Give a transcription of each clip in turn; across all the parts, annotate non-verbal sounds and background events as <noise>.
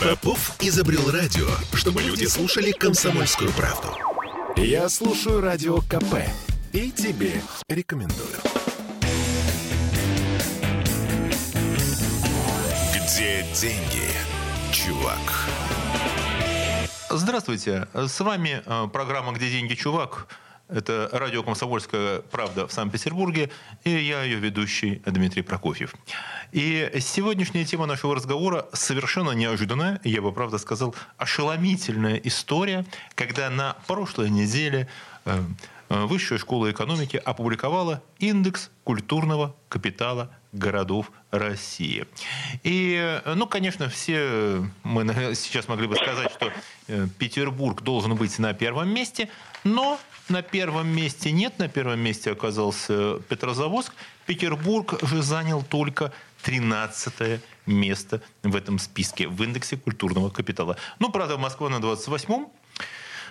Попов изобрел радио, чтобы люди слушали комсомольскую правду. Я слушаю радио КП и тебе рекомендую. Где деньги, чувак? Здравствуйте, с вами э, программа «Где деньги, чувак?». Это радио «Комсомольская правда» в Санкт-Петербурге, и я ее ведущий Дмитрий Прокофьев. И сегодняшняя тема нашего разговора совершенно неожиданная, я бы, правда сказал, ошеломительная история, когда на прошлой неделе э, э, Высшая школа экономики опубликовала индекс культурного капитала городов России. И, ну, конечно, все мы сейчас могли бы сказать, что Петербург должен быть на первом месте, но на первом месте нет, на первом месте оказался Петрозаводск. Петербург же занял только 13 место в этом списке, в индексе культурного капитала. Ну, правда, Москва на 28-м,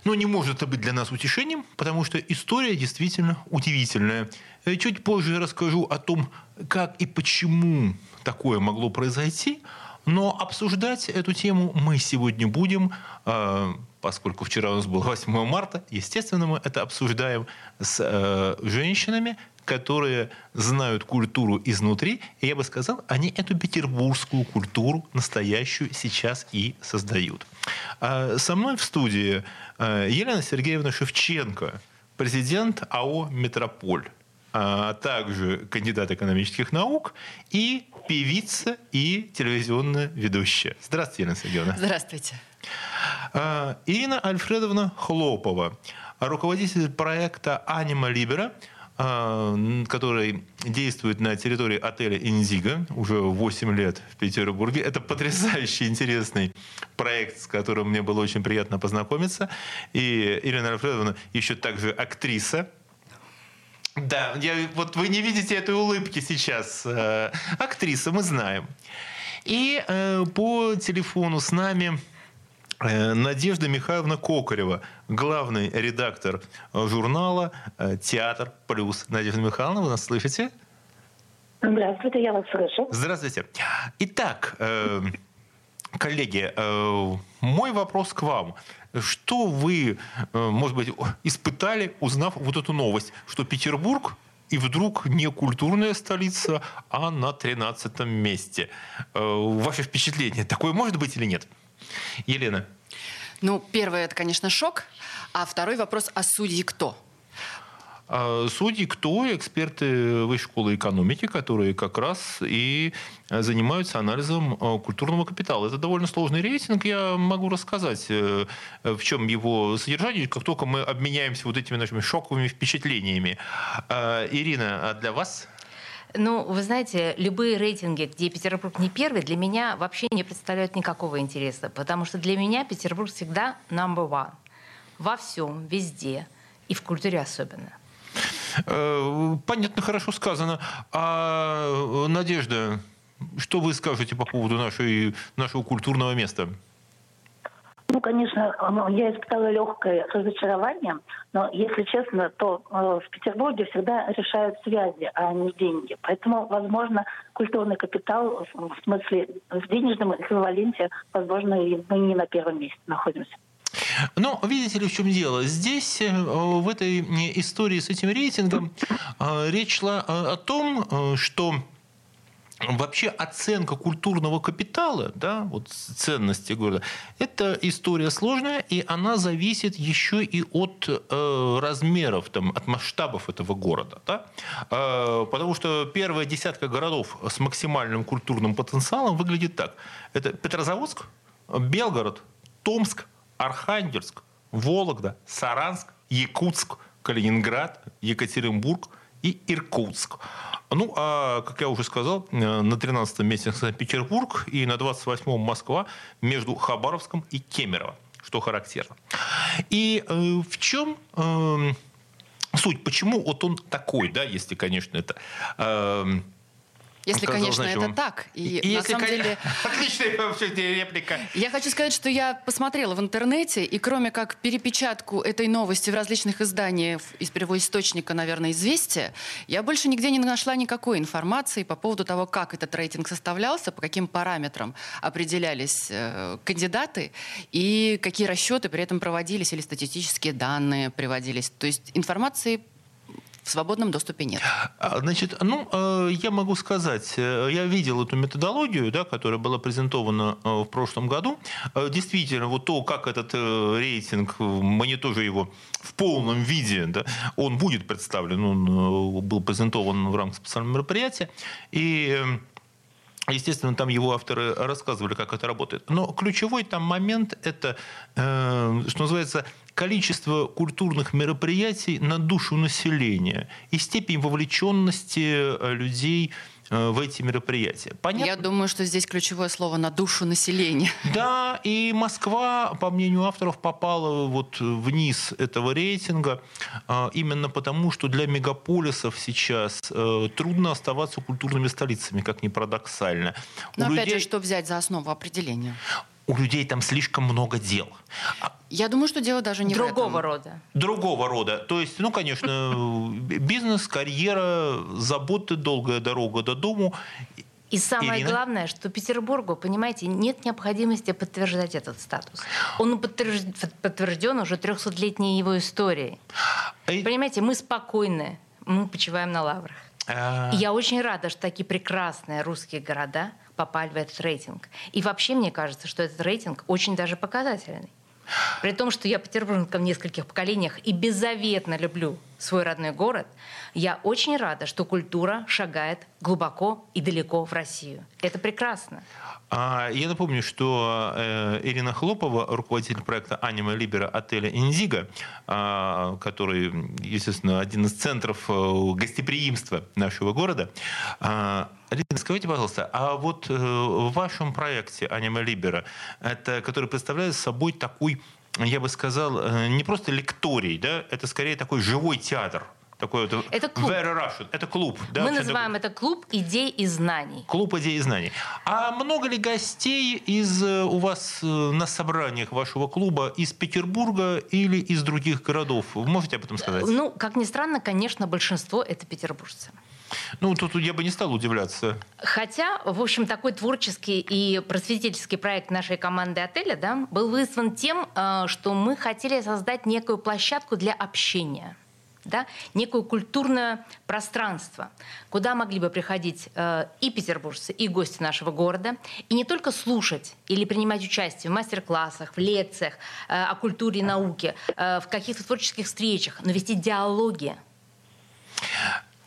но не может это быть для нас утешением, потому что история действительно удивительная. Э, чуть позже я расскажу о том, как и почему такое могло произойти, но обсуждать эту тему мы сегодня будем э, поскольку вчера у нас было 8 марта, естественно, мы это обсуждаем с э, женщинами, которые знают культуру изнутри, и я бы сказал, они эту петербургскую культуру настоящую сейчас и создают. А со мной в студии э, Елена Сергеевна Шевченко, президент АО «Метрополь», а также кандидат экономических наук и певица и телевизионная ведущая. Здравствуйте, Елена Сергеевна. Здравствуйте. А, Ирина Альфредовна Хлопова, руководитель проекта «Анима Либера», а, который действует на территории отеля «Индиго» уже 8 лет в Петербурге. Это потрясающий интересный проект, с которым мне было очень приятно познакомиться. И Ирина Альфредовна еще также актриса, да, я, вот вы не видите этой улыбки сейчас. Э, актриса, мы знаем. И э, по телефону с нами Надежда Михайловна Кокарева, главный редактор э, журнала э, «Театр плюс». Надежда Михайловна, вы нас слышите? Здравствуйте, я вас слышу. Здравствуйте. Итак, коллеги, мой вопрос к вам. Что вы, может быть, испытали, узнав вот эту новость, что Петербург и вдруг не культурная столица, а на 13 месте? Ваше впечатление, такое может быть или нет? Елена. Ну, первое, это, конечно, шок. А второй вопрос, а судьи кто? А судьи кто? Эксперты Высшей школы экономики, которые как раз и занимаются анализом а, культурного капитала. Это довольно сложный рейтинг. Я могу рассказать, э, в чем его содержание, как только мы обменяемся вот этими нашими шоковыми впечатлениями. А, Ирина, а для вас ну, вы знаете, любые рейтинги, где Петербург не первый, для меня вообще не представляют никакого интереса, потому что для меня Петербург всегда number one. Во всем, везде, и в культуре особенно. Э, понятно, хорошо сказано. А Надежда, что вы скажете по поводу нашей, нашего культурного места? Ну, конечно, я испытала легкое разочарование, но, если честно, то э, в Петербурге всегда решают связи, а не деньги. Поэтому, возможно, культурный капитал в смысле в денежном эквиваленте, возможно, мы не на первом месте находимся. Ну, видите ли, в чем дело? Здесь, э, в этой истории с этим рейтингом, э, речь шла о том, что Вообще оценка культурного капитала, да, вот ценности города, это история сложная, и она зависит еще и от э, размеров, там, от масштабов этого города. Да? Э, потому что первая десятка городов с максимальным культурным потенциалом выглядит так. Это Петрозаводск, Белгород, Томск, Архангельск, Вологда, Саранск, Якутск, Калининград, Екатеринбург и Иркутск. Ну, а, как я уже сказал, э, на 13 месте <laughs> Санкт-Петербург и на 28-м Москва между Хабаровском и Кемерово, что характерно. И э, в чем э, суть? Почему вот он такой, да, если, конечно, это... Э, Если, конечно, это так. И, и на если, самом деле... <laughs> Отличная вообще реплика. Я хочу сказать, что я посмотрела в интернете, и кроме как перепечатку этой новости в различных изданиях из первоисточника, наверное, «Известия», я больше нигде не нашла никакой информации по поводу того, как этот рейтинг составлялся, по каким параметрам определялись э, кандидаты и какие расчеты при этом проводились или статистические данные приводились. То есть информации в свободном доступе нет. А, значит, ну, э, я могу сказать, э, я видел эту методологию, да, которая была презентована э, в прошлом году. Действительно, вот то, как этот рейтинг, мне тоже его в полном виде, да, он будет представлен, он был презентован в рамках специального мероприятия. И Естественно, там его авторы рассказывали, как это работает. Но ключевой там момент – это, что называется, количество культурных мероприятий на душу населения и степень вовлеченности э, людей э, в эти мероприятия. Понятно? Я думаю, что здесь ключевое слово на душу населения. <laughs> Да, и Москва, по мнению авторов, попала вот вниз этого рейтинга э, именно потому, что для мегаполисов сейчас трудно оставаться культурными столицами, как ни парадоксально. Но У опять людей... же, что взять за основу определения? У людей там слишком много дел. А Я думаю, что дело даже не Другого в этом. рода. Другого рода. То есть, ну, конечно, бизнес, карьера, заботы, долгая дорога до дому. И самое Ирина? главное, что Петербургу, понимаете, нет необходимости подтверждать этот статус. Он подтвержден уже 300-летней его историей. А понимаете, мы спокойны, мы почиваем на лаврах. А... Я очень рада, что такие прекрасные русские города попали в этот рейтинг. И вообще мне кажется, что этот рейтинг очень даже показательный. При том, что я петербурженка в нескольких поколениях и беззаветно люблю свой родной город, я очень рада, что культура шагает глубоко и далеко в Россию. Это прекрасно. А, я напомню, что э, Ирина Хлопова, руководитель проекта «Аниме Либера» отеля «Индиго», а, который, естественно, один из центров э, гостеприимства нашего города. Ирина, скажите, пожалуйста, а вот э, в вашем проекте «Аниме Либера», это, который представляет собой такой, я бы сказал, не просто лекторий, да, это скорее такой живой театр – такой вот это клуб. Very Russian. Это клуб. Да, Мы называем такой... это клуб идей и знаний. Клуб идей и знаний. А много ли гостей из э, у вас э, на собраниях вашего клуба из Петербурга или из других городов? Вы можете об этом сказать? Ну, как ни странно, конечно, большинство это петербуржцы. Ну, тут я бы не стал удивляться. Хотя, в общем, такой творческий и просветительский проект нашей команды отеля да, был вызван тем, э, что мы хотели создать некую площадку для общения да, некое культурное пространство, куда могли бы приходить э, и петербуржцы, и гости нашего города, и не только слушать или принимать участие в мастер-классах, в лекциях э, о культуре и науке, э, в каких-то творческих встречах, но вести диалоги,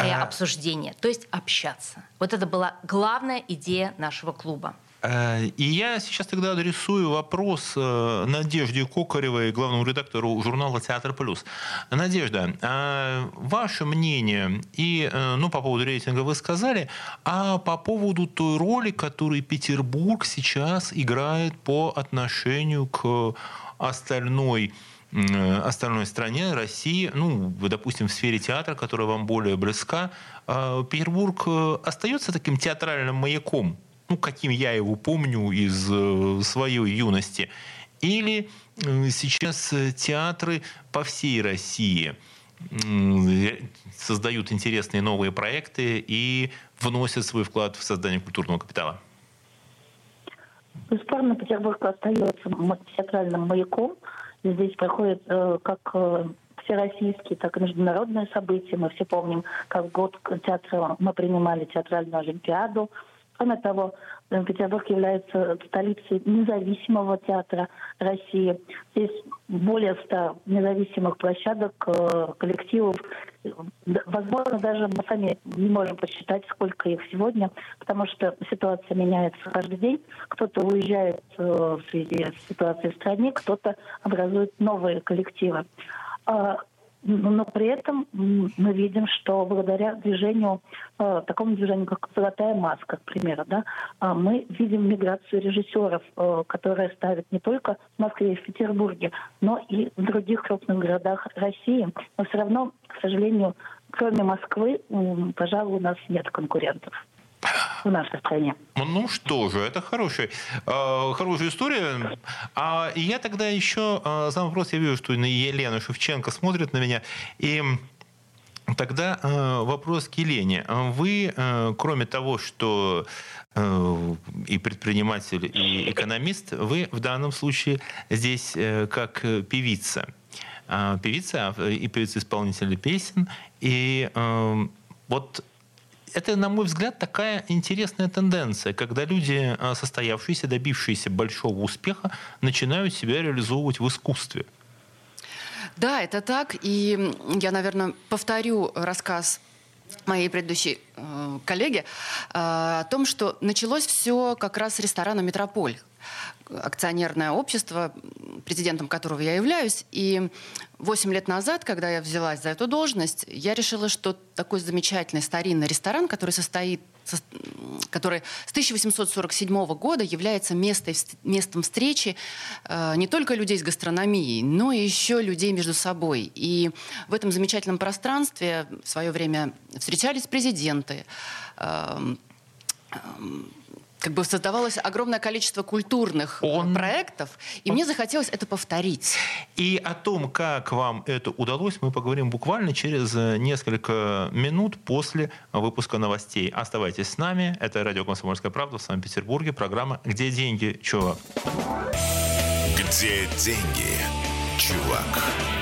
и а обсуждения, то есть общаться. Вот это была главная идея нашего клуба. Э, и я сейчас тогда адресую вопрос э, Надежде Кокаревой, главному редактору журнала «Театр плюс». Надежда, а ваше мнение и, э, ну, по поводу рейтинга вы сказали, а по поводу той роли, которую Петербург сейчас играет по отношению к остальной остальной стране, России, ну, допустим, в сфере театра, которая вам более близка, Петербург остается таким театральным маяком ну, каким я его помню из э, своей юности. Или э, сейчас э, театры по всей России создают интересные новые проекты и вносят свой вклад в создание культурного капитала? Бесспорно, Петербург остается театральным маяком. Здесь проходит как всероссийские, так и международные события. Мы все помним, как год театра мы принимали театральную олимпиаду. Кроме того, Петербург является столицей независимого театра России. Здесь более ста независимых площадок, э, коллективов. Возможно, даже мы сами не можем посчитать, сколько их сегодня, потому что ситуация меняется каждый день. Кто-то уезжает э, в связи с ситуацией в стране, кто-то образует новые коллективы. А но при этом мы видим, что благодаря движению, э, такому движению, как «Золотая маска», к примеру, да, э, мы видим миграцию режиссеров, э, которые ставят не только в Москве и в Петербурге, но и в других крупных городах России. Но все равно, к сожалению, кроме Москвы, пожалуй, у нас нет конкурентов. В нашей стране. Ну что же, это хорошая, э, хорошая история. А я тогда еще э, задам вопрос. Я вижу, что Елена Шевченко смотрит на меня. И тогда э, вопрос к Елене. Вы, кроме того, что и предприниматель, и экономист, вы в данном случае здесь как певица. Э, певица и певица-исполнитель песен. И вот это, на мой взгляд, такая интересная тенденция, когда люди, а, состоявшиеся, добившиеся большого успеха, начинают себя реализовывать в искусстве. Да, это так. И я, наверное, повторю рассказ моей предыдущей э, коллеги э, о том, что началось все как раз с ресторана «Метрополь», акционерное общество, президентом которого я являюсь. И 8 лет назад, когда я взялась за эту должность, я решила, что такой замечательный старинный ресторан, который состоит который с 1847 года является местой, местом встречи э, не только людей с гастрономией, но и еще людей между собой. И в этом замечательном пространстве в свое время встречались президенты, э, э, как бы создавалось огромное количество культурных э, Он... проектов, и Он... мне захотелось это повторить. И о том, как вам это удалось, мы поговорим буквально через э, несколько минут после выпуска новостей. Оставайтесь с нами. Это радио «Комсомольская правда» в Санкт-Петербурге. Программа «Где деньги, чувак?» Где деньги, чувак?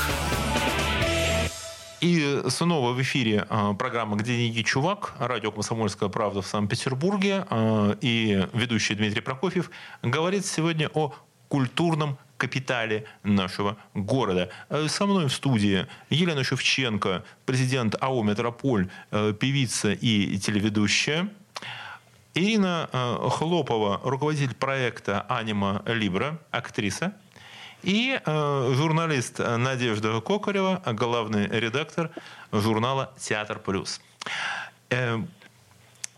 И снова в эфире а, программа «Где деньги, чувак?» Радио «Комсомольская правда» в Санкт-Петербурге. А, и ведущий Дмитрий Прокофьев говорит сегодня о культурном капитале нашего города. Э, со мной в студии Елена Шевченко, президент АО «Метрополь», певица и телеведущая. Ирина Хлопова, руководитель проекта «Анима Либра», актриса. И э, журналист Надежда Кокарева, главный редактор журнала «Театр плюс». Э,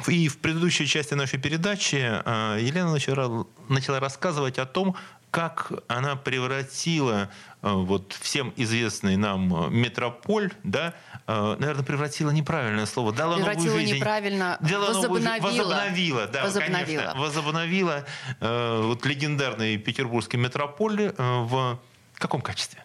и в предыдущей части нашей передачи э, Елена начала, начала рассказывать о том, как она превратила э, вот всем известный нам э, метрополь, да, э, наверное, превратила неправильное слово, дала превратила новую жизнь. неправильно, дала возобновила. Новую, возобновила, да, возобновила. конечно, возобновила вот легендарный петербургский метрополь в каком качестве?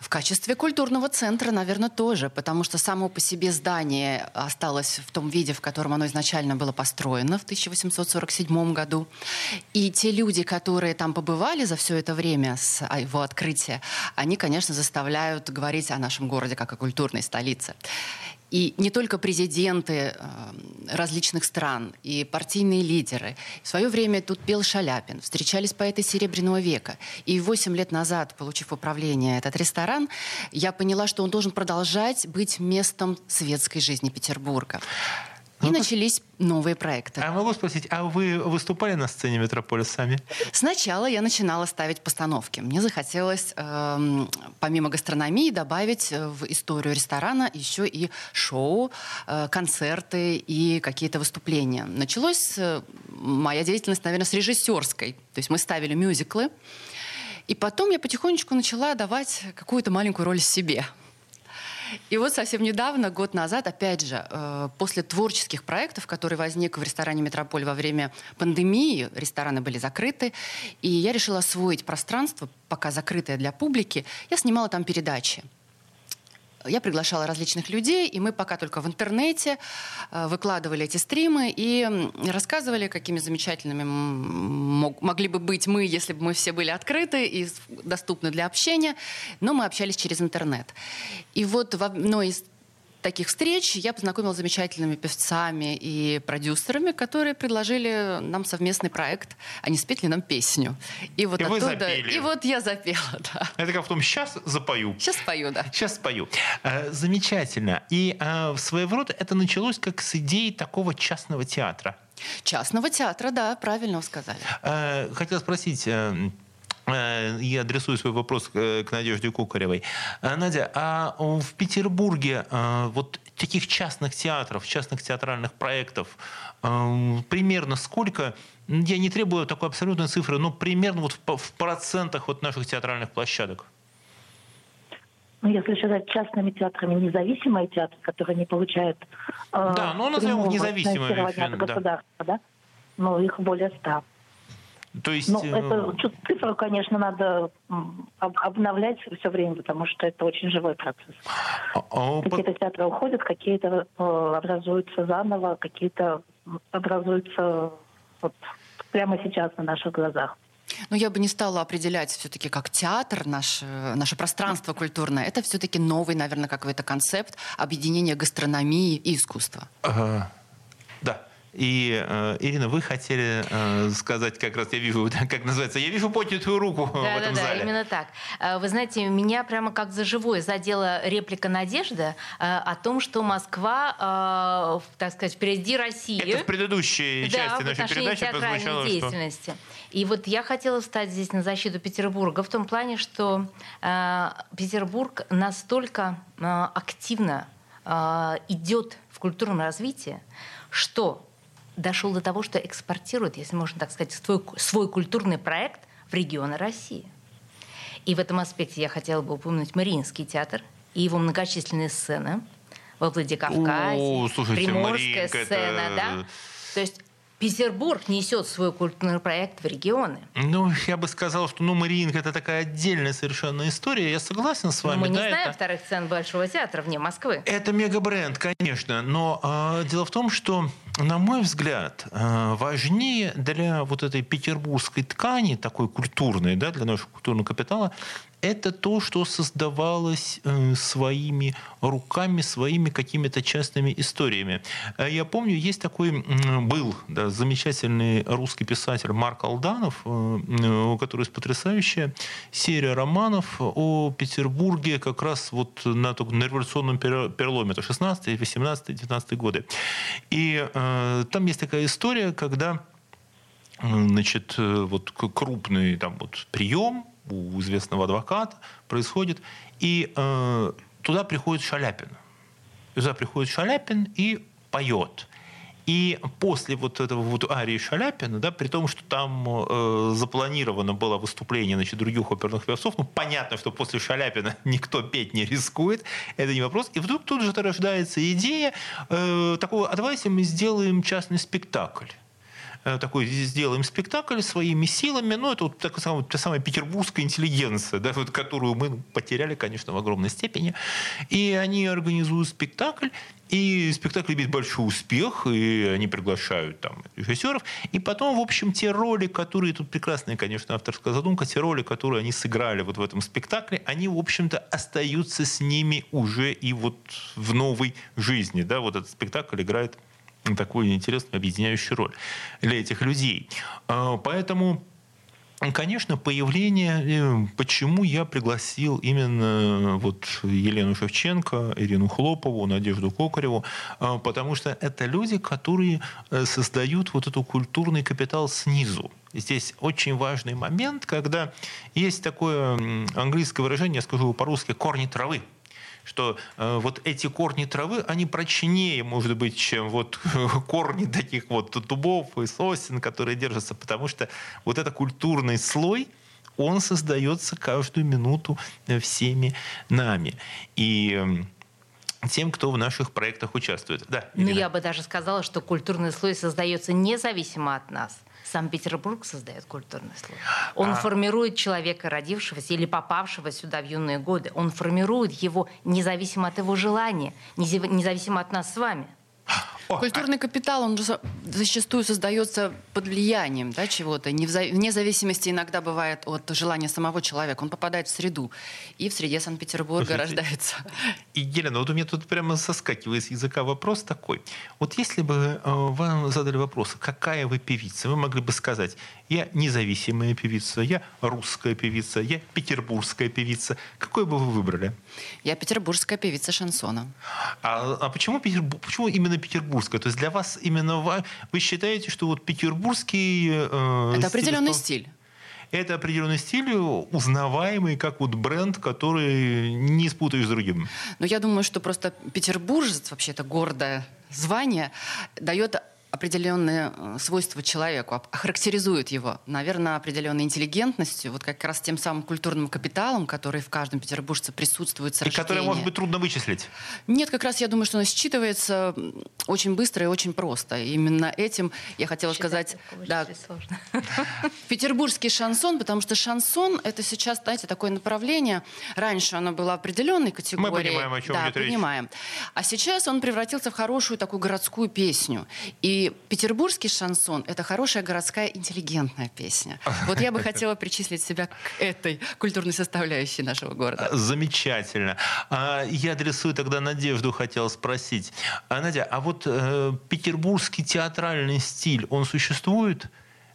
В качестве культурного центра, наверное, тоже, потому что само по себе здание осталось в том виде, в котором оно изначально было построено в 1847 году. И те люди, которые там побывали за все это время с его открытия, они, конечно, заставляют говорить о нашем городе как о культурной столице. И не только президенты э, различных стран и партийные лидеры. В свое время тут пел Шаляпин, встречались поэты Серебряного века. И восемь лет назад, получив управление этот ресторан, я поняла, что он должен продолжать быть местом светской жизни Петербурга. И ну, начались новые проекты. А могу спросить, а вы выступали на сцене Метрополис сами? Сначала я начинала ставить постановки. Мне захотелось, э, помимо гастрономии, добавить э, в историю ресторана еще и шоу, э, концерты и какие-то выступления. Началось э, моя деятельность, наверное, с режиссерской. То есть мы ставили мюзиклы. И потом я потихонечку начала давать какую-то маленькую роль себе. И вот совсем недавно, год назад, опять же, э, после творческих проектов, которые возник в ресторане «Метрополь» во время пандемии, рестораны были закрыты, и я решила освоить пространство, пока закрытое для публики, я снимала там передачи. Я приглашала различных людей, и мы пока только в интернете э, выкладывали эти стримы и рассказывали, какими замечательными могли бы быть мы, если бы мы все были открыты и доступны для общения, но мы общались через интернет. И вот в одной из таких встреч я познакомилась с замечательными певцами и продюсерами, которые предложили нам совместный проект «А не спеть ли нам песню?» И вот и оттуда... Вы запели. И вот я запела, <laughs> да. Это как в том «сейчас запою». Сейчас спою, да. Сейчас спою. Э, замечательно. И э, своего рода это началось как с идеи такого частного театра. Частного театра, да, правильно вы сказали. Хотел спросить... Э, и адресую свой вопрос к Надежде Кукаревой. Э, Надя, а в Петербурге э, вот таких частных театров, частных театральных проектов примерно сколько, я не требую такой абсолютной цифры, но примерно вот в процентах вот наших театральных площадок? Ну, если считать частными театрами независимые театры, которые не получают... Да, ну назовем их независимыми. От государства, да? Ну, их более ста. То есть... Ну, это э, цифру, конечно, надо обновлять все время, потому что это очень живой процесс. А, а какие-то театры уходят, какие-то э, образуются заново, какие-то образуются вот прямо сейчас на наших глазах. Но я бы не стала определять все-таки как театр, наше, наше пространство культурное. Это все-таки новый, наверное, какой-то концепт объединения гастрономии и искусства. Ага. И, э, Ирина, вы хотели э, сказать, как раз я вижу, <laughs> как называется, я вижу поднятую руку да, в этом да, зале. Да, именно так. Э, вы знаете, меня прямо как за живое задела реплика Надежды э, о том, что Москва, э, так сказать, впереди России. Это в предыдущей да, части нашей передачи прозвучало, деятельности. Что... И вот я хотела встать здесь на защиту Петербурга в том плане, что э, Петербург настолько э, активно э, идет в культурном развитии, что дошел до того, что экспортирует, если можно так сказать, свой, свой культурный проект в регионы России. И в этом аспекте я хотела бы упомянуть Мариинский театр и его многочисленные сцены во Владикавказе, О, слушайте, Приморская сцена, это... да? То есть Петербург несет свой культурный проект в регионы. Ну, я бы сказал, что ну, Мариинка это такая отдельная совершенно история. Я согласен с вами. Но мы не да, знаем это... вторых сцен Большого театра вне Москвы. Это мегабренд, конечно. Но э, дело в том, что, на мой взгляд, э, важнее для вот этой петербургской ткани, такой культурной, да, для нашего культурного капитала, это то, что создавалось э, своими руками, своими какими-то частными историями. Э, я помню, есть такой, был да, замечательный русский писатель Марк Алданов, э, у которого есть потрясающая серия романов о Петербурге как раз вот на, на революционном переломе, это 16, 18, 19 годы. И э, там есть такая история, когда значит, вот крупный там вот прием у известного адвоката происходит, и э, туда приходит Шаляпин. Туда приходит Шаляпин и поет. И после вот этого вот арии Шаляпина, да, при том, что там э, запланировано было выступление значит, других оперных певцов, ну, понятно, что после Шаляпина <laughs> никто петь не рискует, это не вопрос. И вдруг тут же рождается идея э, такого, а давайте мы сделаем частный спектакль. Э, такой сделаем спектакль своими силами. Ну, это вот так, та самая петербургская интеллигенция, да, вот, которую мы потеряли, конечно, в огромной степени. И они организуют спектакль, и спектакль имеет большой успех, и они приглашают там режиссеров. И потом, в общем, те роли, которые тут прекрасная, конечно, авторская задумка, те роли, которые они сыграли вот в этом спектакле, они, в общем-то, остаются с ними уже и вот в новой жизни. Да? Вот этот спектакль играет такую интересную объединяющую роль для этих людей. А, поэтому Конечно, появление, э, почему я пригласил именно вот Елену Шевченко, Ирину Хлопову, Надежду Кокареву, а, потому что это люди, которые э, создают вот этот культурный капитал снизу. Здесь очень важный момент, когда есть такое английское выражение, я скажу по-русски, корни травы что э, вот эти корни травы, они прочнее, может быть, чем вот <laughs> корни таких вот дубов и сосен, которые держатся, потому что вот это культурный слой, он создается каждую минуту э, всеми нами. И тем, кто в наших проектах участвует. Да, ну, я бы даже сказала, что культурный слой создается независимо от нас. Санкт-Петербург создает культурный слой. Он а... формирует человека, родившегося или попавшего сюда в юные годы. Он формирует его независимо от его желания, независимо от нас с вами. О, Культурный а... капитал, он же зачастую создается под влиянием да, чего-то. Не вне зависимости иногда бывает от желания самого человека. Он попадает в среду. И в среде Санкт-Петербурга Слушайте, рождается. И, Елена, вот у меня тут прямо соскакивает с языка вопрос такой. Вот если бы э, вам задали вопрос, какая вы певица, вы могли бы сказать, я независимая певица, я русская певица, я петербургская певица. Какой бы вы выбрали? Я петербургская певица шансона. А, а почему, Петербург, почему именно петербургская? То есть для вас именно вы считаете, что вот петербургский... Э, Это определенный стиль. Это определенный стиль, узнаваемый, как вот бренд, который не спутаешь с другим. Но я думаю, что просто петербуржец, вообще это гордое звание, дает определенные э, свойства человеку, характеризует его, наверное, определенной интеллигентностью, вот как раз тем самым культурным капиталом, который в каждом петербуржце присутствует с И который, может быть, трудно вычислить. Нет, как раз я думаю, что он считывается очень быстро и очень просто. Именно этим я хотела Считать сказать... Да, сложно. <laughs> Петербургский шансон, потому что шансон — это сейчас, знаете, такое направление. Раньше оно было определенной категорией. Мы понимаем, о чем да, идет речь. понимаем. А сейчас он превратился в хорошую такую городскую песню. И петербургский шансон — это хорошая городская интеллигентная песня. Вот я бы <laughs> хотела причислить себя к этой культурной составляющей нашего города. Замечательно. А, я адресую тогда Надежду, хотел спросить. А, Надя, а вот э, петербургский театральный стиль, он существует?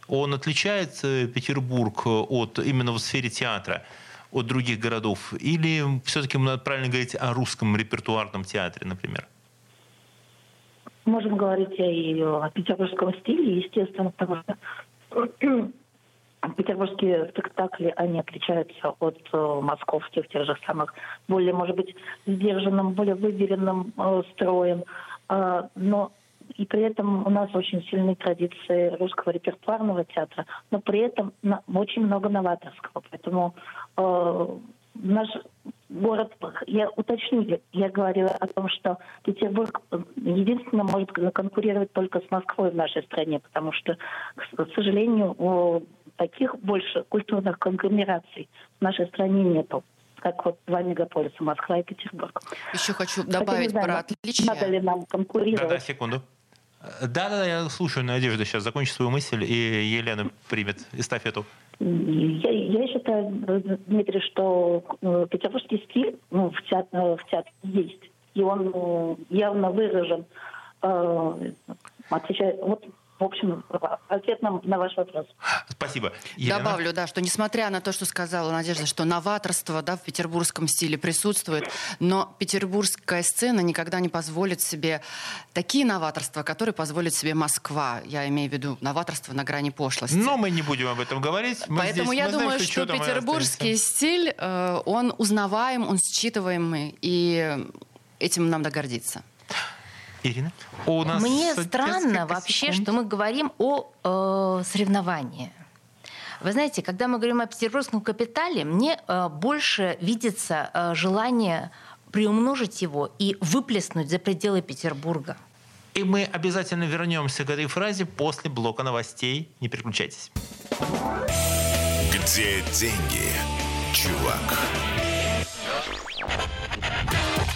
Он отличается, Петербург, от именно в сфере театра? от других городов? Или все-таки надо правильно говорить о русском репертуарном театре, например? Можем говорить и о петербургском стиле, естественно, потому что <clears throat> петербургские спектакли, они отличаются от э, московских, тех же самых, более, может быть, сдержанным, более выверенным э, строем. Э, но и при этом у нас очень сильные традиции русского репертуарного театра, но при этом очень много новаторского. Поэтому э, наш город, я уточню, я говорила о том, что Петербург единственно может конкурировать только с Москвой в нашей стране, потому что, к сожалению, таких больше культурных конгломераций в нашей стране нету как вот два мегаполиса Москва и Петербург. Еще хочу добавить Хотя, про отличия. Надо ли нам конкурировать? Да-да, секунду. Да-да, я слушаю Надежда сейчас. Закончи свою мысль, и Елена примет эстафету. Я, я считаю, Дмитрий, что э, петербургский стиль ну, в, театре, в театре есть. И он э, явно выражен. Э, отвечает, вот в общем, ответ на, на ваш вопрос. Спасибо. Елена? Добавлю, да, что несмотря на то, что сказала Надежда, что новаторство да, в петербургском стиле присутствует, но петербургская сцена никогда не позволит себе такие новаторства, которые позволит себе Москва. Я имею в виду новаторство на грани пошлости. Но мы не будем об этом говорить. Мы Поэтому здесь, я думаю, знаем, что, что петербургский стиль, э, он узнаваем, он считываемый, и этим нам догордиться. Ирина? У нас Мне странно вообще, секунд. что мы говорим о э, соревновании. Вы знаете, когда мы говорим о петербургском капитале, мне э, больше видится э, желание приумножить его и выплеснуть за пределы Петербурга. И мы обязательно вернемся к этой фразе после блока новостей. Не переключайтесь. Где деньги, чувак?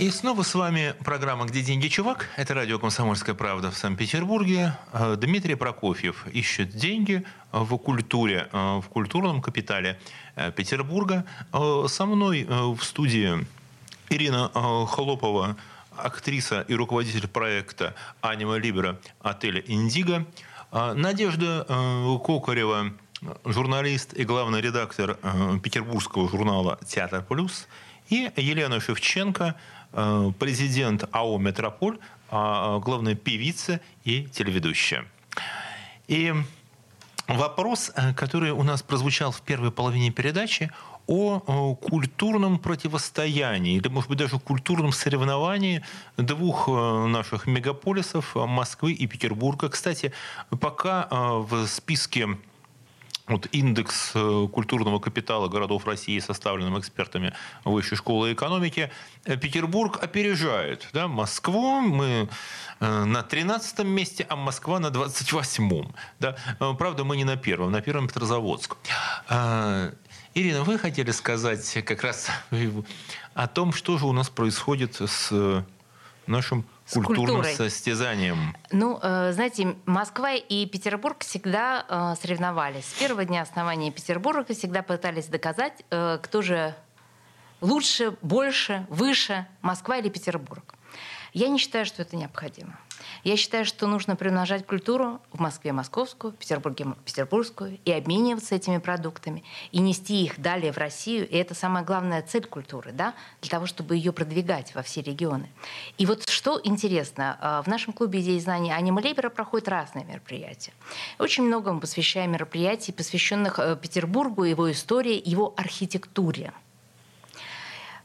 И снова с вами программа «Где деньги, чувак?». Это радио «Комсомольская правда» в Санкт-Петербурге. Э, Дмитрий Прокофьев ищет деньги в культуре, э, в культурном капитале э, Петербурга. Со мной в студии Ирина Холопова, актриса и руководитель проекта «Анима Либера» отеля «Индиго». Надежда Кокарева, журналист и главный редактор петербургского журнала «Театр плюс». И Елена Шевченко – президент АО «Метрополь», а, а главная певица и телеведущая. И вопрос, э, который у нас прозвучал в первой половине передачи, о культурном противостоянии, или, может быть, даже культурном соревновании двух э, наших мегаполисов, Москвы и Петербурга. Кстати, пока в списке вот индекс э, культурного капитала городов России, составленным экспертами Высшей школы экономики, э, Петербург опережает да, Москву. Мы э, на 13 месте, а Москва на 28-м. Да? Правда, мы не на первом, на первом Петрозаводск. Ирина, вы хотели сказать как раз о том, что же у нас происходит с нашим культурным состязанием? Ну, э, знаете, Москва и Петербург всегда э, соревновались. С первого дня основания Петербурга всегда пытались доказать, э, кто же лучше, больше, выше, Москва или Петербург. Я не считаю, что это необходимо. Я считаю, что нужно примножать культуру в Москве московскую, в Петербурге петербургскую, и обмениваться этими продуктами, и нести их далее в Россию. И это самая главная цель культуры, да, для того, чтобы ее продвигать во все регионы. И вот что интересно, а, в нашем клубе идеи знаний Анима Лейбера проходят разные мероприятия. Очень много мы посвящаем мероприятий, посвященных э, Петербургу, его истории, его архитектуре.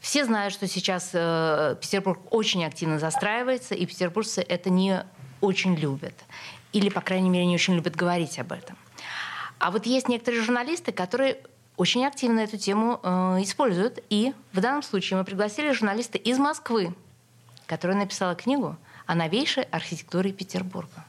Все знают, что сейчас э, Петербург очень активно застраивается, и петербуржцы это не очень любят. Или, по крайней мере, не очень любят говорить об этом. А вот есть некоторые журналисты, которые очень активно эту тему э, используют. И в данном случае мы пригласили журналиста из Москвы, которая написала книгу о новейшей архитектуре Петербурга.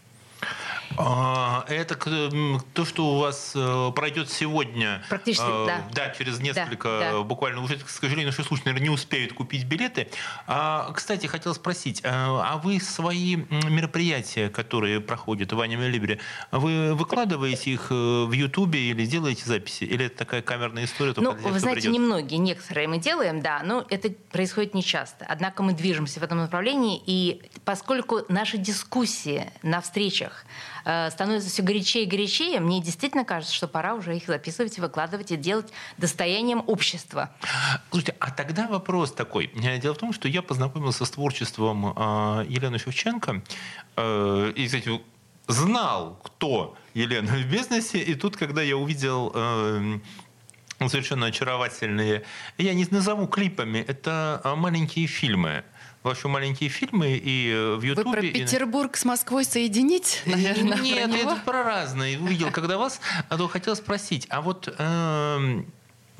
А, это то, что у вас э, пройдет сегодня. Практически, э, да. Да, через несколько, да, да. буквально уже, к сожалению, наши слушатели, наверное, не успеют купить билеты. А, кстати, хотел спросить, а, а вы свои мероприятия, которые проходят в Аниме Либре, вы выкладываете их э, в Ютубе или делаете записи? Или это такая камерная история? Ну, вы знаете, придет? немногие, некоторые мы делаем, да, но это происходит нечасто. Однако мы движемся в этом направлении, и поскольку наши дискуссии на встречах Э, становится все горячее и горячее, мне действительно кажется, что пора уже их записывать, выкладывать и делать достоянием общества. Слушайте, а тогда вопрос такой. Э, дело в том, что я познакомился с творчеством э, Елены Шевченко. И, кстати, знал, кто Елена в бизнесе. И тут, когда я увидел совершенно очаровательные, я не назову клипами, это маленькие фильмы ваши маленькие фильмы и э, в Ютубе. Вы про Петербург и... с Москвой соединить, наверное, Нет, про это про разные. Увидел, когда вас, а то хотел спросить, а вот э,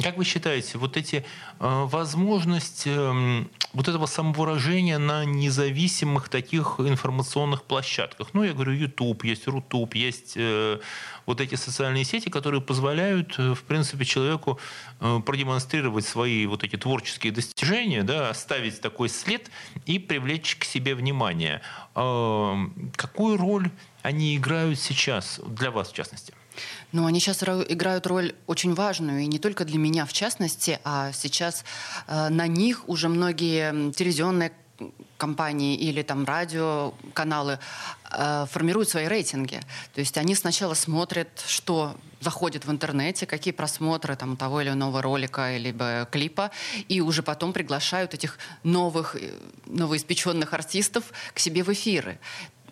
как вы считаете, вот эти э, возможности э, вот этого самовыражения на независимых таких информационных площадках, ну, я говорю, YouTube, есть Рутуб, есть э, вот эти социальные сети, которые позволяют, э, в принципе, человеку э, продемонстрировать свои вот эти творческие достижения, да, оставить такой след и привлечь к себе внимание. Э, какую роль они играют сейчас, для вас в частности? Но они сейчас играют роль очень важную, и не только для меня в частности, а сейчас э, на них уже многие телевизионные компании или там радиоканалы э, формируют свои рейтинги. То есть они сначала смотрят, что заходит в интернете, какие просмотры там, того или иного ролика либо клипа, и уже потом приглашают этих новых, э, новоиспеченных артистов к себе в эфиры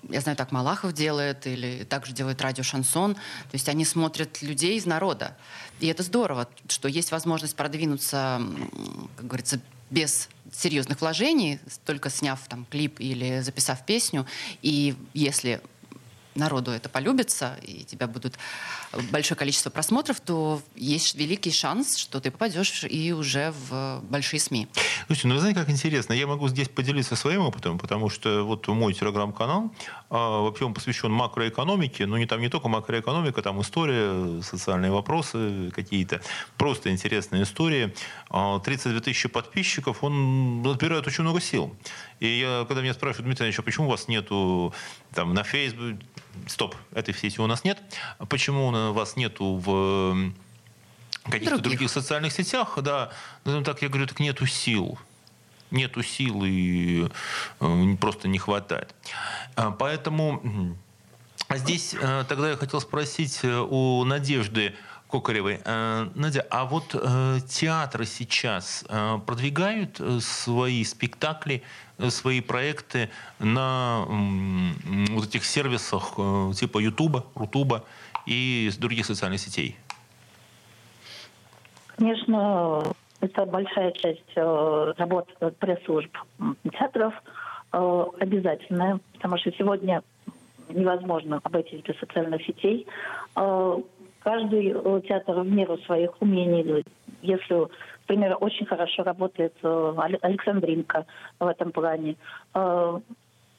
я знаю, так Малахов делает, или также делает радио «Шансон». То есть они смотрят людей из народа. И это здорово, что есть возможность продвинуться, как говорится, без серьезных вложений, только сняв там клип или записав песню. И если народу это полюбится, и тебя будут большое количество просмотров, то есть великий шанс, что ты попадешь и уже в большие СМИ. Слушайте, ну вы знаете, как интересно, я могу здесь поделиться своим опытом, потому что вот мой телеграм-канал, вообще он посвящен макроэкономике, но не там не только макроэкономика, там история, социальные вопросы какие-то, просто интересные истории. 32 а, тысячи подписчиков, он отбирает очень много сил. И я, когда меня спрашивают, Дмитрий Ильич, а почему у вас нету там на Facebook, стоп, этой сети у нас нет. Почему у вас нету в каких-то других. других социальных сетях? Да, ну, так я говорю, так нету сил. Нету сил э, просто не хватает. А, поэтому здесь э, тогда я хотел спросить э, у Надежды, Кокаревой. Надя, а вот театры сейчас продвигают свои спектакли свои проекты на вот этих сервисах типа Ютуба, Рутуба и других социальных сетей? Конечно, это большая часть э, работы пресс-служб театров обязательная, потому что сегодня невозможно обойтись без социальных сетей. Каждый театр в меру своих умений, если Например, очень хорошо работает э, Александринка в этом плане. Э,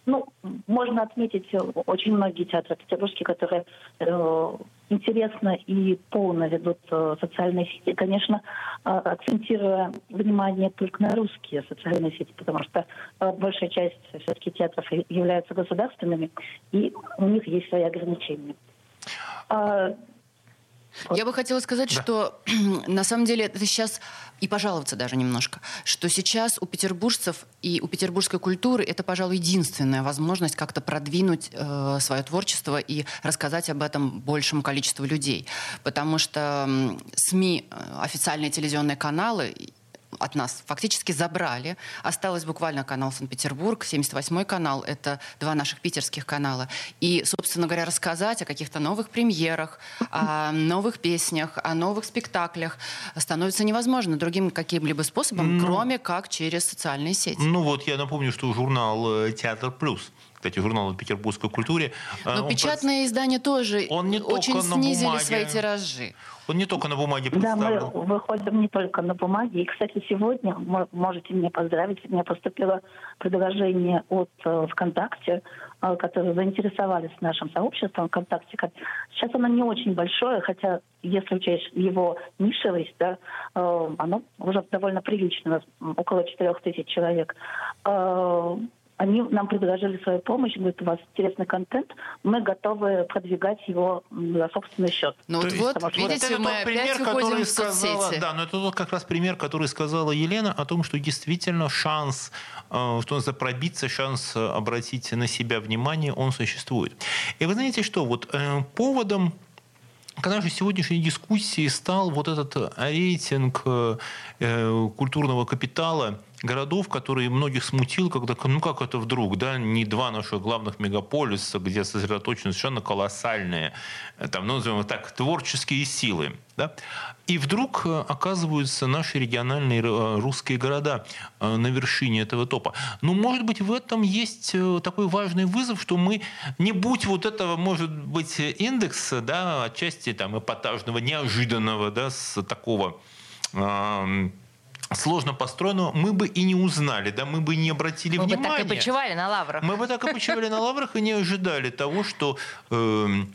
ну, можно отметить очень многие театры петербургские, которые э, интересно и полно ведут э, социальные сети. Конечно, э, акцентируя внимание только на русские социальные сети, потому что э, большая часть все-таки театров являются государственными, и у них есть свои ограничения. Я бы хотела сказать, Да. что <clears throat> на самом деле это сейчас и пожаловаться даже немножко, что сейчас у петербуржцев и у петербургской культуры это, пожалуй, единственная возможность как-то продвинуть э, свое творчество и рассказать об этом большему количеству людей. Потому что СМИ, э, официальные телевизионные каналы от нас фактически забрали. Осталось буквально канал Санкт-Петербург, 78-й канал, это два наших питерских канала. И, собственно говоря, рассказать о каких-то новых премьерах, о новых песнях, о новых спектаклях становится невозможно другим каким-либо способом, Ну. кроме как через социальные сети. Ну вот, я напомню, что журнал э, «Театр плюс», кстати, журнал о петербургской культуре. э, Но он печатные издания тоже Он не очень только на снизили бумаге. свои тиражи. Он не только на бумаге Да, мы представлен. выходим не только на бумаге. И, кстати, сегодня, мо- можете меня поздравить, у меня поступило предложение от э, ВКонтакте, э, которые заинтересовались нашим сообществом ВКонтакте. Сейчас оно не очень большое, хотя, если учесть его нишевость, да, э, оно уже довольно прилично, около 4 тысяч человек. Они нам предложили свою помощь, говорят, у вас интересный контент, мы готовы продвигать его за собственный счет. Ну вот, вот, потому видите, это мы тот опять уходим который в сказала, соцсети. да, но это тот как раз пример, который сказала Елена о том, что действительно шанс, э, что за пробиться, шанс э, обратить на себя внимание, он существует. И вы знаете что, вот э, поводом к нашей сегодняшней дискуссии стал вот этот э, рейтинг э, культурного капитала городов, который многих смутил, когда, ну как это вдруг, да, не два наших главных мегаполиса, где сосредоточены совершенно колоссальные, э, там, ну, назовем так, творческие силы, да, и вдруг э, оказываются наши региональные э, русские города на вершине этого топа. Ну, может быть, в этом есть такой важный вызов, что мы, не будь вот этого, может быть, индекса, да, отчасти там эпатажного, неожиданного, да, с такого сложно построенного, мы бы и не узнали, да, мы бы не обратили Мы бы внимания. так и почивали на лаврах. Мы бы так и почивали на лаврах и не ожидали того, что эм,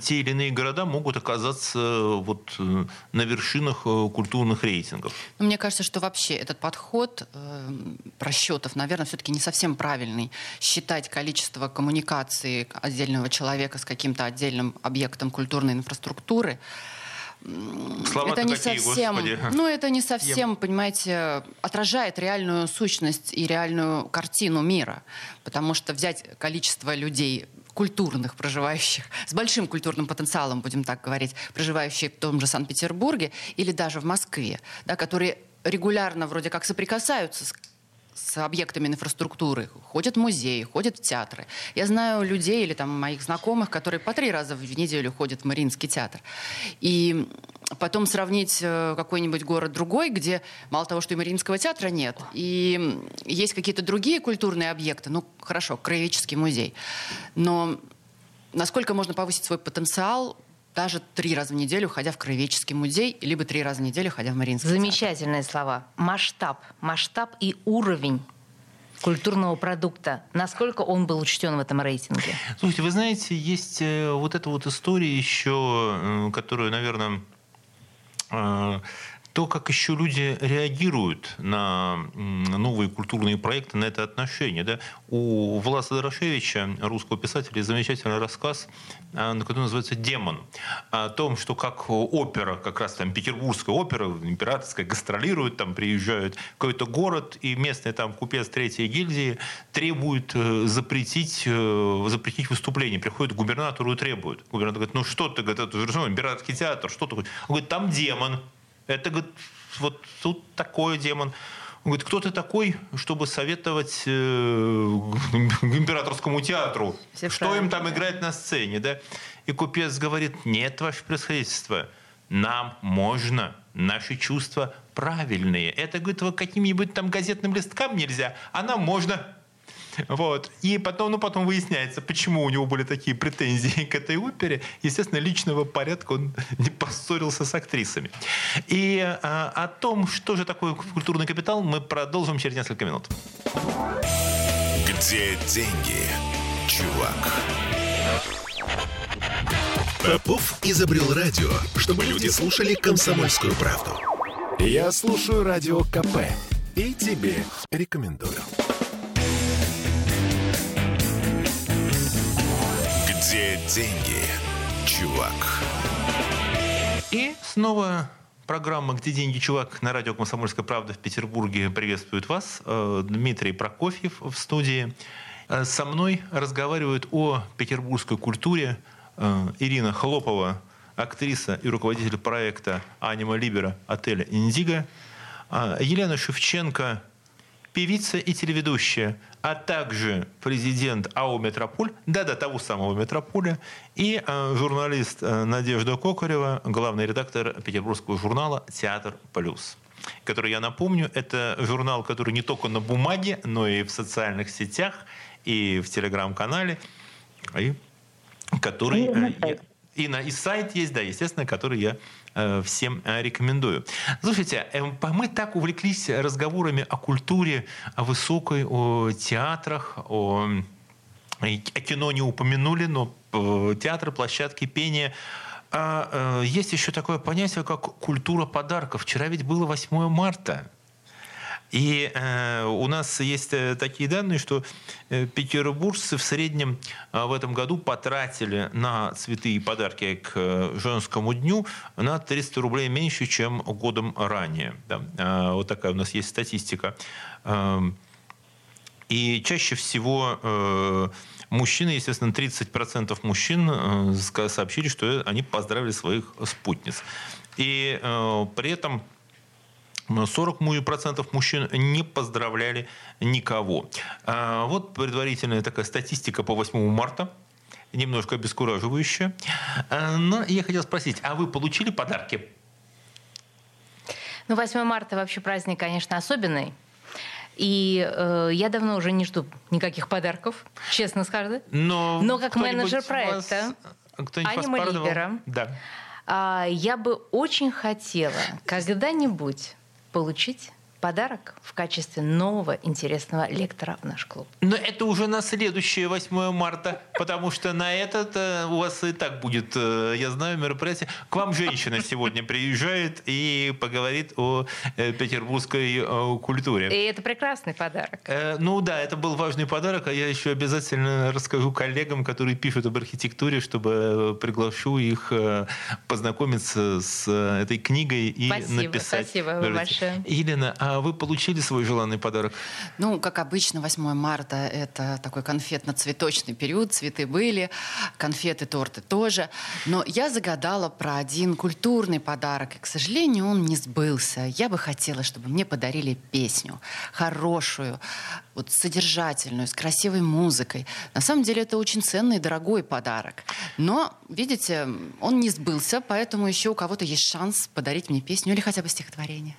те или иные города могут оказаться э, вот э, на вершинах э, культурных рейтингов. Ну, Мне кажется, что вообще этот подход э, расчетов, наверное, все-таки не совсем правильный. Считать количество коммуникации отдельного человека с каким-то отдельным объектом культурной инфраструктуры Слова-то это не какие, совсем, господи. <laughs> ну это не совсем, понимаете, отражает реальную сущность и реальную картину мира, потому что взять количество людей культурных, проживающих, с большим культурным потенциалом, будем так говорить, проживающих в том же Санкт-Петербурге или даже в Москве, да, которые регулярно вроде как соприкасаются с с объектами инфраструктуры, ходят в музеи, ходят в театры. Я знаю людей или там моих знакомых, которые по три раза в неделю ходят в Мариинский театр. И потом сравнить э, какой-нибудь город другой, где мало того, что и Мариинского театра нет, и есть какие-то другие культурные объекты, ну хорошо, краеведческий музей, но насколько можно повысить свой потенциал даже три раза в неделю, ходя в краеведческий музей, либо три раза в неделю, ходя в Мариинский театр. Замечательные слова. Масштаб. Масштаб и уровень культурного продукта. Насколько он был учтен в этом рейтинге? Слушайте, вы знаете, есть э, вот эта вот история еще, э, которую, наверное, э, то, как еще люди реагируют на новые культурные проекты, на это отношение. Да? У Власа Дорошевича, русского писателя, замечательный рассказ, а, который называется «Демон». О том, что как опера, как раз там петербургская опера, императорская, гастролирует, там приезжают в какой-то город, и местный там купец третьей гильдии требует э, запретить, э, запретить выступление. Приходит к губернатору и требует. Губернатор говорит, ну что ты, говорит, это же ну, императорский театр, что ты? Он говорит, там демон. Это, говорит, вот тут такой демон. Он говорит, кто ты такой, чтобы советовать э, императорскому театру, Все что правильно, им там играть на сцене, да? И купец говорит, нет, ваше происходительство, нам можно, наши чувства правильные. Это, говорит, вот каким-нибудь там газетным листкам нельзя, а нам можно. Вот. И потом, ну, потом выясняется, почему у него были такие претензии <laughs> к этой опере. Естественно, личного порядка он <laughs> не поссорился с актрисами. И а, о том, что же такое культурный капитал, мы продолжим через несколько минут. Где деньги, чувак? Попов изобрел радио, чтобы люди слушали комсомольскую правду. Я слушаю радио КП и тебе рекомендую. Где деньги, чувак? И снова программа «Где деньги, чувак?» на радио «Комсомольская правда» в Петербурге приветствует вас. Э, Дмитрий Прокофьев в студии. Э, со мной разговаривают о петербургской культуре э, Ирина Хлопова, актриса и руководитель проекта «Анима Либера» отеля «Индиго», Елена Шевченко, певица и телеведущая, а также президент АО «Метрополь», да-да, того самого «Метрополя», и э, журналист э, Надежда Кокарева, главный редактор петербургского журнала «Театр плюс» который, я напомню, это журнал, который не только на бумаге, но и в социальных сетях, и в телеграм-канале, и который... И на, э, и на и сайт есть, да, естественно, который я всем э, рекомендую. Слушайте, э, мы так увлеклись разговорами о культуре, о высокой, о театрах, о, о кино не упомянули, но театры, площадки, пение. А есть еще такое понятие, как культура подарков. Вчера ведь было 8 марта. И э, у нас есть э, такие данные, что э, петербуржцы в среднем в этом году потратили на цветы и подарки к женскому дню на 300 рублей меньше, чем годом ранее. Да. Вот такая у нас есть статистика. Э, и чаще всего мужчины, естественно, 30% мужчин сообщили, что они поздравили своих спутниц. И при этом 40% мужчин не поздравляли никого. А, вот предварительная такая статистика по 8 марта немножко обескураживающая. А, но я хотел спросить, а вы получили подарки? Ну, 8 марта вообще праздник, конечно, особенный. И э, я давно уже не жду никаких подарков, честно скажу. Но, Но как менеджер проекта Анима Либера, да. э, я бы очень хотела когда-нибудь получить подарок в качестве нового интересного лектора в наш клуб. Но это уже на следующее 8 марта, потому что на этот э, у вас и так будет, э, я знаю, мероприятие. К вам женщина сегодня приезжает и поговорит о э, петербургской культуре. И это прекрасный подарок. Ну да, это был важный подарок, а я еще обязательно расскажу коллегам, которые пишут об архитектуре, чтобы приглашу их познакомиться с этой книгой и спасибо, написать. Спасибо большое. Елена, а вы получили свой желанный подарок? Ну, как обычно, 8 марта — это такой конфетно-цветочный период. Цветы были, конфеты, торты тоже. Но я загадала про один культурный подарок, и, к сожалению, он не сбылся. Я бы хотела, чтобы мне подарили песню. Хорошую, вот содержательную, с красивой музыкой. На самом деле это очень ценный и дорогой подарок. Но, видите, он не сбылся, поэтому еще у кого-то есть шанс подарить мне песню или хотя бы стихотворение.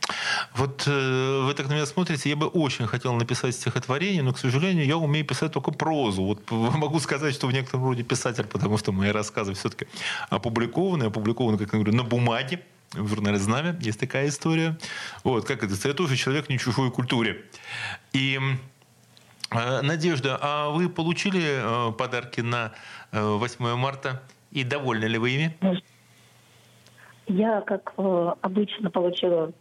Вот э, вы так на меня смотрите, я бы очень хотел написать стихотворение, но, к сожалению, я умею писать только прозу. Вот <laughs> могу сказать, что в некотором роде писатель, потому что мои рассказы все-таки опубликованы, опубликованы, как я говорю, на бумаге, в журнале «Знамя» есть такая история. Вот, как это, я тоже человек не чужой культуре. И Э, Надежда, а вы получили э, подарки на 8 э, марта и довольны ли вы ими? Я, как обычно, получила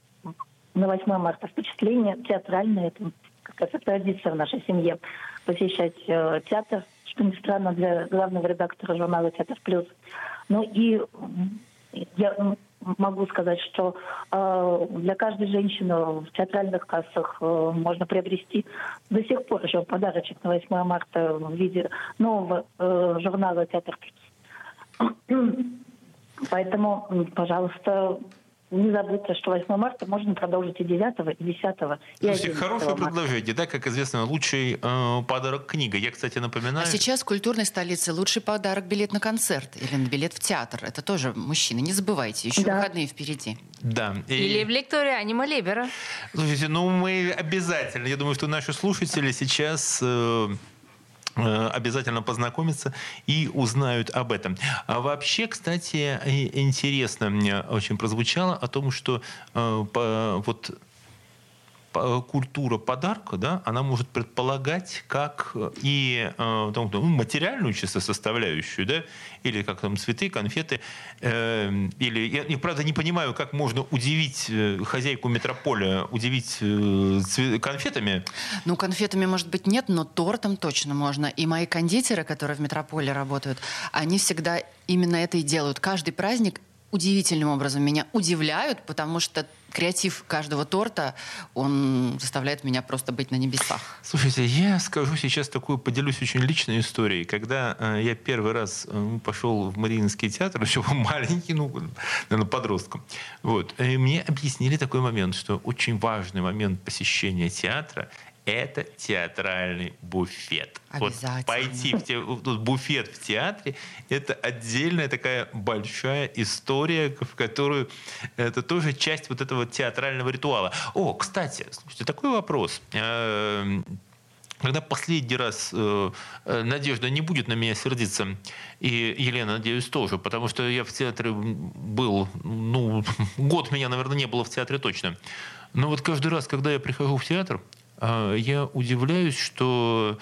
на 8 марта впечатление театральное. Это какая-то традиция в нашей семье посещать театр, что не странно для главного редактора журнала «Театр плюс». Ну и я могу сказать, что э, для каждой женщины в театральных кассах э, можно приобрести до сих пор еще подарочек на 8 марта в виде нового э, журнала «Театр плюс». Поэтому, пожалуйста, не забудьте, что 8 марта можно продолжить и 9, и 10, и 11 Хорошее марта. предложение, да, как известно, лучший э, подарок книга. Я, кстати, напоминаю... А сейчас в культурной столице лучший подарок билет на концерт или на билет в театр. Это тоже мужчины, не забывайте, еще да. выходные впереди. Да. И... Или в лектории Анима Либера. Слушайте, ну мы обязательно, я думаю, что наши слушатели сейчас... Э, обязательно познакомятся и узнают об этом. А вообще, кстати, интересно мне очень прозвучало о том, что э, вот культура подарка, да, она может предполагать как и э, ну, материальную чисто составляющую, да, или как там цветы, конфеты, э, или я, я правда не понимаю, как можно удивить э, хозяйку метрополя, удивить э, конфетами. Ну конфетами может быть нет, но тортом точно можно. И мои кондитеры, которые в метрополе работают, они всегда именно это и делают. Каждый праздник удивительным образом меня удивляют, потому что креатив каждого торта, он заставляет меня просто быть на небесах. Слушайте, я скажу сейчас такую, поделюсь очень личной историей. Когда э, я первый раз э, пошел в Мариинский театр, <laughs> еще маленький, ну, наверное, подростком, вот, и мне объяснили такой момент, что очень важный момент посещения театра это театральный буфет. Вот пойти в, те, в буфет в театре – это отдельная такая большая история, в которую это тоже часть вот этого театрального ритуала. О, кстати, слушайте, такой вопрос. Эм, когда последний раз э, э, Надежда не будет на меня сердиться, и Елена, надеюсь, тоже, потому что я в театре был, ну, <laughs> год меня, наверное, не было в театре точно. Но вот каждый раз, когда я прихожу в театр, я удивляюсь, что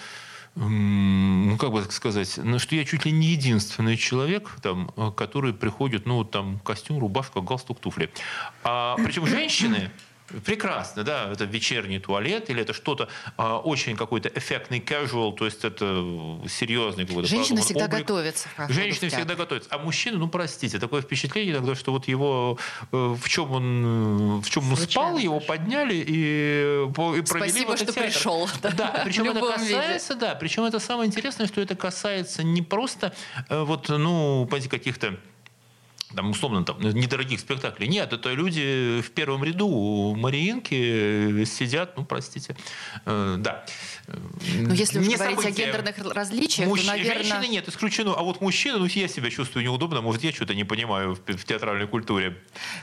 ну, как бы так сказать, ну, что я чуть ли не единственный человек, там, который приходит, ну, там, костюм, рубашка, галстук, туфли. А, причем женщины, прекрасно, да, это вечерний туалет или это что-то а, очень какой-то эффектный casual, то есть это серьезный какой-то Женщины всегда облик. готовятся. Женщины всегда готовятся, а мужчины, ну простите, такое впечатление иногда, что вот его э, в чем он в чем он спал, его подняли и, и провели Спасибо, в что театр. пришел. Да, да <laughs> причем это касается, виде. да, причем это самое интересное, что это касается не просто э, вот ну каких-то там, условно, там, недорогих спектаклей. Нет, это люди в первом ряду у Мариинки сидят, ну, простите, э, да. Ну, если уж говорить события. о гендерных различиях, Мужч... то, наверное... Женщины нет, исключено. А вот мужчины, ну, я себя чувствую неудобно, может, я что-то не понимаю в, в театральной культуре.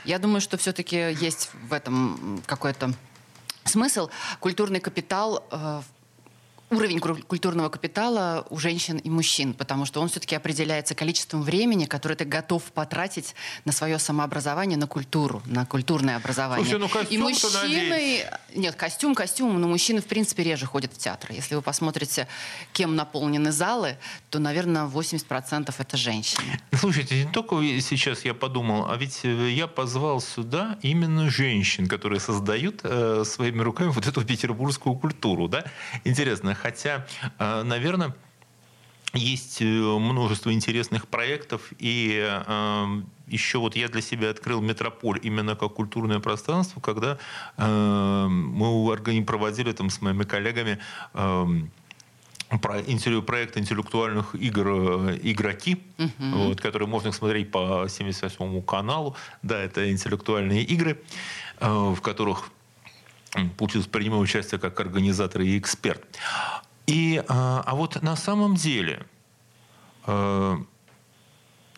Я думаю, что все-таки есть в этом какой-то смысл. Культурный капитал э, уровень культурного капитала у женщин и мужчин, потому что он все-таки определяется количеством времени, которое ты готов потратить на свое самообразование, на культуру, на культурное образование. Слушай, ну костюм и мужчины... Нет, костюм, костюм, но мужчины, в принципе, реже ходят в театр. Если вы посмотрите, кем наполнены залы, то, наверное, 80% это женщины. Слушайте, не только сейчас я подумал, а ведь э, я позвал сюда именно женщин, которые создают э, своими руками вот эту петербургскую культуру. Да? Интересно, Хотя, э, наверное, есть э, множество интересных проектов, и э, еще вот я для себя открыл «Метрополь» именно как культурное пространство, когда э, мы проводили там с моими коллегами э, про проект интеллектуальных игр «Игроки», uh-huh. вот, который можно смотреть по 78 каналу. Да, это интеллектуальные игры, э, в которых получилось принимать участие как организатор и эксперт. И, а, а вот на самом деле, э,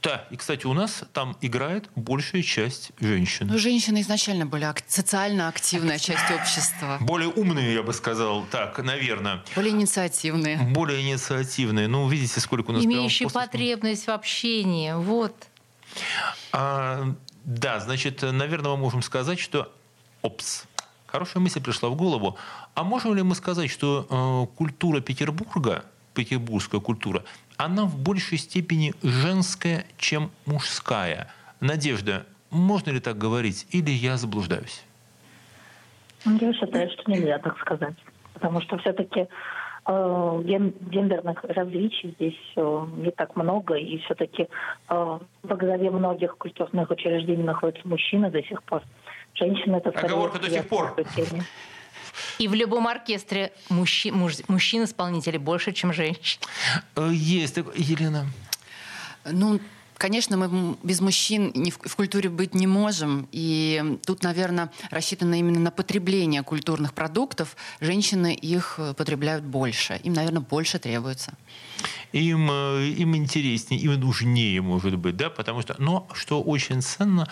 да, и, кстати, у нас там играет большая часть женщин. Ну, женщины изначально были ак- социально активная часть общества. Более умные, я бы сказал, так, наверное. Более инициативные. Более инициативные. Ну, видите, сколько у нас... Имеющие потребность в общении, вот. А, да, значит, наверное, мы можем сказать, что... Опс, Хорошая мысль пришла в голову. А можем ли мы сказать, что э, культура Петербурга, петербургская культура, она в большей степени женская, чем мужская? Надежда, можно ли так говорить, или я заблуждаюсь? Я считаю, что нельзя так сказать. Потому что все-таки э, гендерных различий здесь э, не так много, и все-таки э, во главе многих культурных учреждений находятся мужчины до сих пор. Женщина это Оговорка до сих пор. И в любом оркестре мужчи, муж, мужчин-исполнителей больше, чем женщин. Э, есть такое. Елена. Ну, Конечно, мы без мужчин в культуре быть не можем. И тут, наверное, рассчитано именно на потребление культурных продуктов. Женщины их э, потребляют больше. Им, наверное, больше требуется. Им, э, им интереснее, им нужнее, может быть, да, потому что... Но что очень ценно,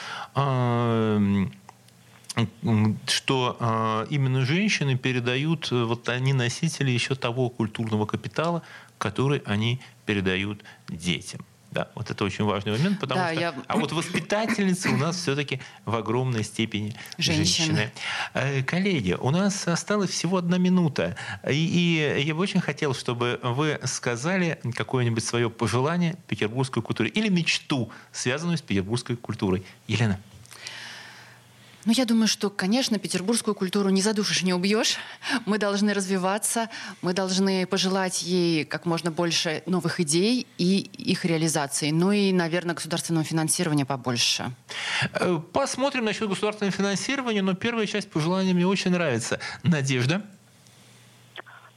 что э, именно женщины передают, э, вот они носители еще того культурного капитала, который они передают детям. Да, вот это очень важный момент, потому да, что... Я... А вот воспитательницы у нас все-таки в огромной степени женщины. женщины. Э, коллеги, у нас осталась всего одна минута. И, и я бы очень хотел, чтобы вы сказали какое-нибудь свое пожелание петербургской культуре или мечту, связанную с петербургской культурой. Елена. Ну, я думаю, что, конечно, петербургскую культуру не задушишь, не убьешь. Мы должны развиваться, мы должны пожелать ей как можно больше новых идей и их реализации. Ну и, наверное, государственного финансирования побольше. Э, посмотрим насчет государственного финансирования, но первая часть пожеланий мне очень нравится. Надежда?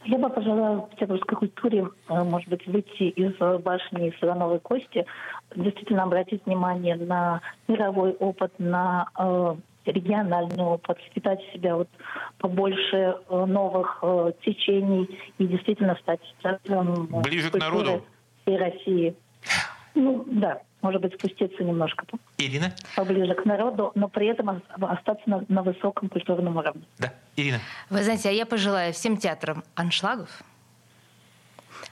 Я бы пожелала петербургской культуре, э, может быть, выйти из башни Слоновой кости, действительно обратить внимание на мировой опыт, на э, региональный опыт, впитать в себя вот побольше э, новых э, течений и действительно стать центром Ближе к народу. всей России. Ну, да, может быть, спуститься немножко Ирина? поближе к народу, но при этом остаться на, на высоком культурном уровне. Да, Ирина. Вы знаете, а я пожелаю всем театрам аншлагов,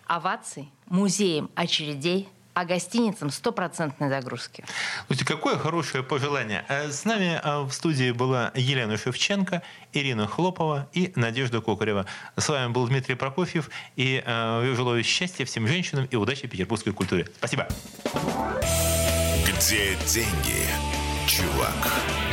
оваций, музеям очередей – а гостиницам стопроцентной загрузки. Слушайте, какое хорошее пожелание. Э, с нами э, в студии была Елена Шевченко, Ирина Хлопова и Надежда Кокарева. С вами был Дмитрий Прокофьев. И э, желаю счастья всем женщинам и удачи петербургской культуре. Спасибо. Где деньги, чувак?